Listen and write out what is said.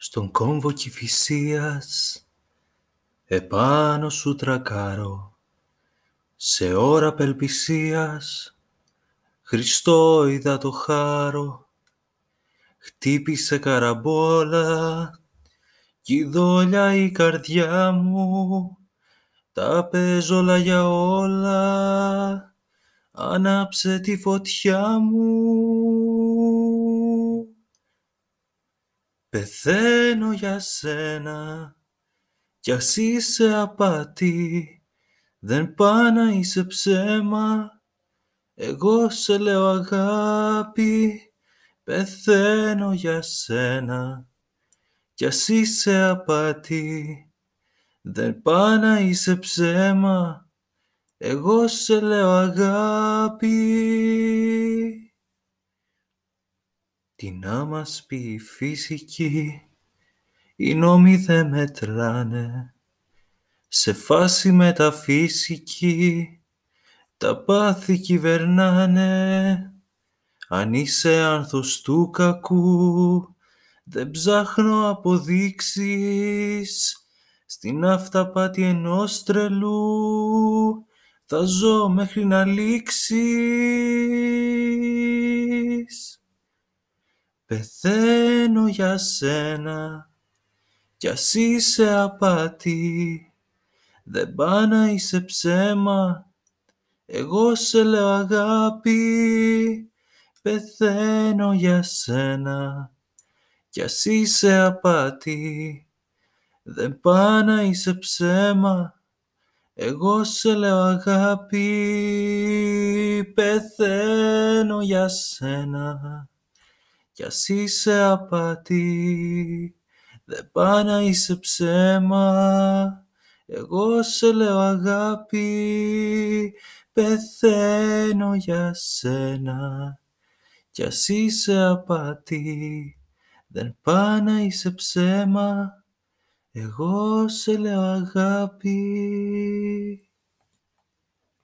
στον κόμβο Κηφισίας επάνω σου τρακάρω σε ώρα απελπισίας. Χριστό είδα το χάρο χτύπησε καραμπόλα. Κι δόλια η καρδιά μου τα παίζω όλα για όλα. Άναψε τη φωτιά μου Πεθαίνω για σένα κι ας είσαι απάτη. Δεν πά να είσαι ψέμα εγώ σε λέω αγάπη. Πεθαίνω για σένα κι ας είσαι απάτη. Δεν πά να είσαι ψέμα εγώ σε λέω αγάπη Τι να μας πει η φυσική, οι νόμοι δεν μετράνε. Σε φάση μεταφυσική, τα πάθη κυβερνάνε. Αν είσαι άνθος του κακού, δεν ψάχνω αποδείξεις. Στην αυταπάτη ενός τρελού, θα ζω μέχρι να λήξεις. Πεθαίνω για σένα κι ας είσαι απάτη. Δεν πά να είσαι ψέμα εγώ σε λέω αγάπη. Πεθαίνω για σένα κι ας είσαι απάτη. Δεν πά να είσαι ψέμα εγώ σε λέω αγάπη. Πεθαίνω για σένα κι ας είσαι απάτη, δεν πά να είσαι ψέμα. Εγώ σε λέω αγάπη, πεθαίνω για σένα. Κι ας είσαι απάτη, δεν πά να είσαι ψέμα. Εγώ σε λέω αγάπη.